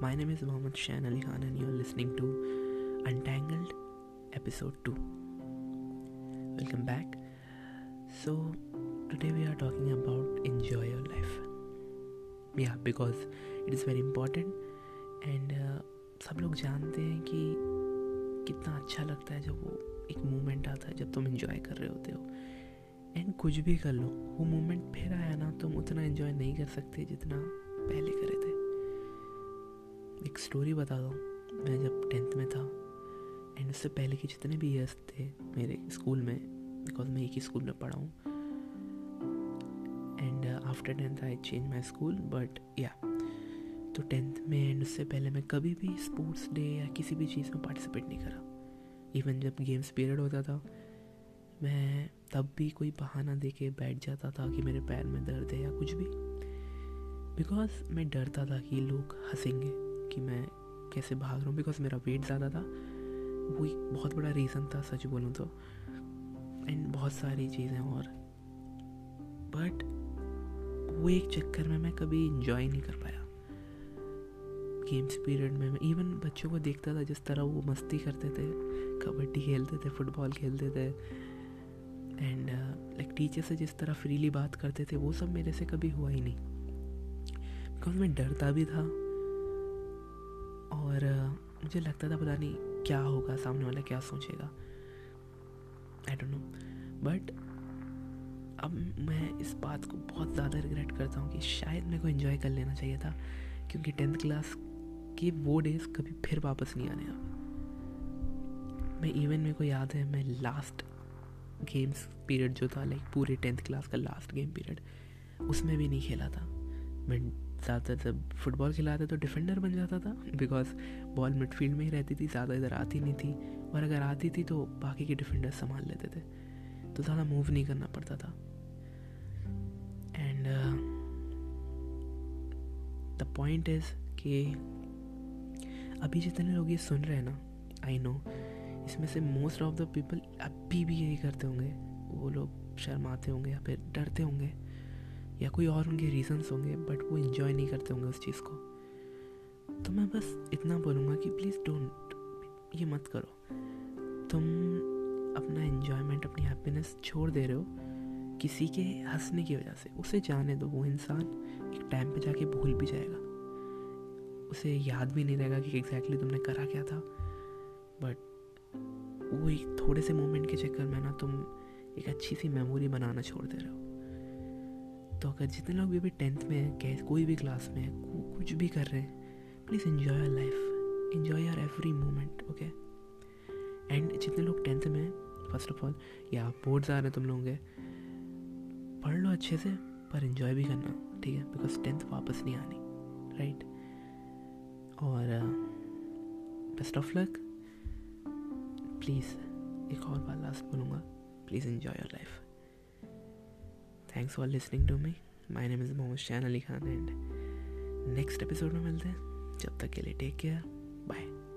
My name is Mohammed Shan Ali Khan, and you're listening to Untangled, Episode 2. Welcome back. So, today we are talking about enjoy your life. Yeah, because it is very important, and uh, सब लोग जानते हैं कि कितना अच्छा लगता है जब वो एक मोमेंट आता है जब तुम इंजॉय कर रहे होते हो एंड कुछ भी कर लो वो मोमेंट फिर आया ना तुम उतना एंजॉय नहीं कर सकते जितना पहले करे थे एक स्टोरी बता दो। मैं जब टेंथ में था एंड उससे पहले के जितने भी ईयर्स थे मेरे स्कूल में बिकॉज़ मैं एक ही स्कूल में पढ़ा हूँ and after tenth I change my school but या तो टेंथ में एंड उससे पहले मैं कभी भी स्पोर्ट्स डे या किसी भी चीज़ में पार्टिसिपेट नहीं करा। इवन जब गेम्स पीरियड होता था, मैं तब भी कोई बहाना दे के बैठ जाता था कि मेरे पैर में दर्द है या कुछ भी। बिकॉज़ मैं डरता था कि लोग हंसेंगे। कि मैं कैसे भाग रहा हूँ बिकॉज़ मेरा वेट ज़्यादा था। वो एक बहुत बड़ा रीज़न था, सच बोलूँ तो। एंड बहुत सारी चीज़ें और। बट वो एक चक्कर में मैं कभी इंजॉय नहीं कर पाया। गेम्स पीरियड में मैं इवन बच्चों को देखता था, जिस तरह वो मस्ती करते थे। कबड्डी खेलते थे फुटबॉल खेलते थे। एंड लाइक टीचर से जिस तरह फ्रीली बात करते थे, वो सब मेरे से कभी हुआ ही नहीं। बिकॉज़ मैं डरता भी था। और मुझे लगता था पता नहीं क्या होगा, सामने वाला क्या सोचेगा। आई डोंट नो बट अब मैं इस बात को बहुत ज़्यादा रिग्रेट करता हूँ कि शायद मेरे को इन्जॉय कर लेना चाहिए था, क्योंकि टेंथ क्लास के वो डेज़ कभी फिर वापस नहीं आने अब मैं इवन मेरे को याद है, मैं लास्ट गेम्स पीरियड जो था लाइक पूरे टेंथ क्लास का लास्ट गेम पीरियड उसमें भी नहीं खेला था। मैं ज़्यादातर जब फुटबॉल खिलाते तो डिफेंडर बन जाता था बिकॉज़ बॉल मिडफील्ड में ही रहती थी, ज़्यादा इधर आती नहीं थी। और अगर आती थी तो बाकी के डिफेंडर संभाल लेते थे। तो ज़्यादा मूव नहीं करना पड़ता था। एंड द पॉइंट इज़ कि अभी जितने लोग ये सुन रहे हैं ना आई नो इसमें से मोस्ट ऑफ़ द पीपल अभी भी यही करते होंगे। वो लोग शर्माते होंगे या फिर डरते होंगे। या कोई और उनके रीजंस होंगे बट वो इन्जॉय नहीं करते होंगे उस चीज़ को। तो मैं बस इतना बोलूँगा कि प्लीज़ डोंट ये मत करो। तुम अपना इन्जॉयमेंट अपनी हैप्पीनेस छोड़ दे रहे हो किसी के हंसने की वजह से। उसे जाने दो, वो इंसान एक टाइम पे जाके भूल भी जाएगा। उसे याद भी नहीं रहेगा कि एग्जैक्टली तुमने करा क्या था। बट वो एक थोड़े से मोमेंट के चक्कर में ना तुम एक अच्छी सी मेमोरी बनाना छोड़ दे रहे हो। तो अगर जितने लोग भी अभी टेंथ में हैं कोई भी क्लास में है कुछ भी कर रहे हैं please enjoy your life enjoy your every moment okay and जितने लोग टेंथ में हैं फ़र्स्ट ऑफ़ ऑल या बोर्ड्स आ रहे हैं तुम लोगों के, पढ़ लो अच्छे से, पर इन्जॉय भी करना, ठीक है? बिकॉज़ टेंथ वापस नहीं आनी राइट और बेस्ट ऑफ़ लक प्लीज़ एक और बार लास्ट बोलूँगा. Please enjoy your life thanks for listening to me my name is Mohammad Shan Ali Khan and next episode में मिलते हैं. जब तक के लिए टेक केयर बाय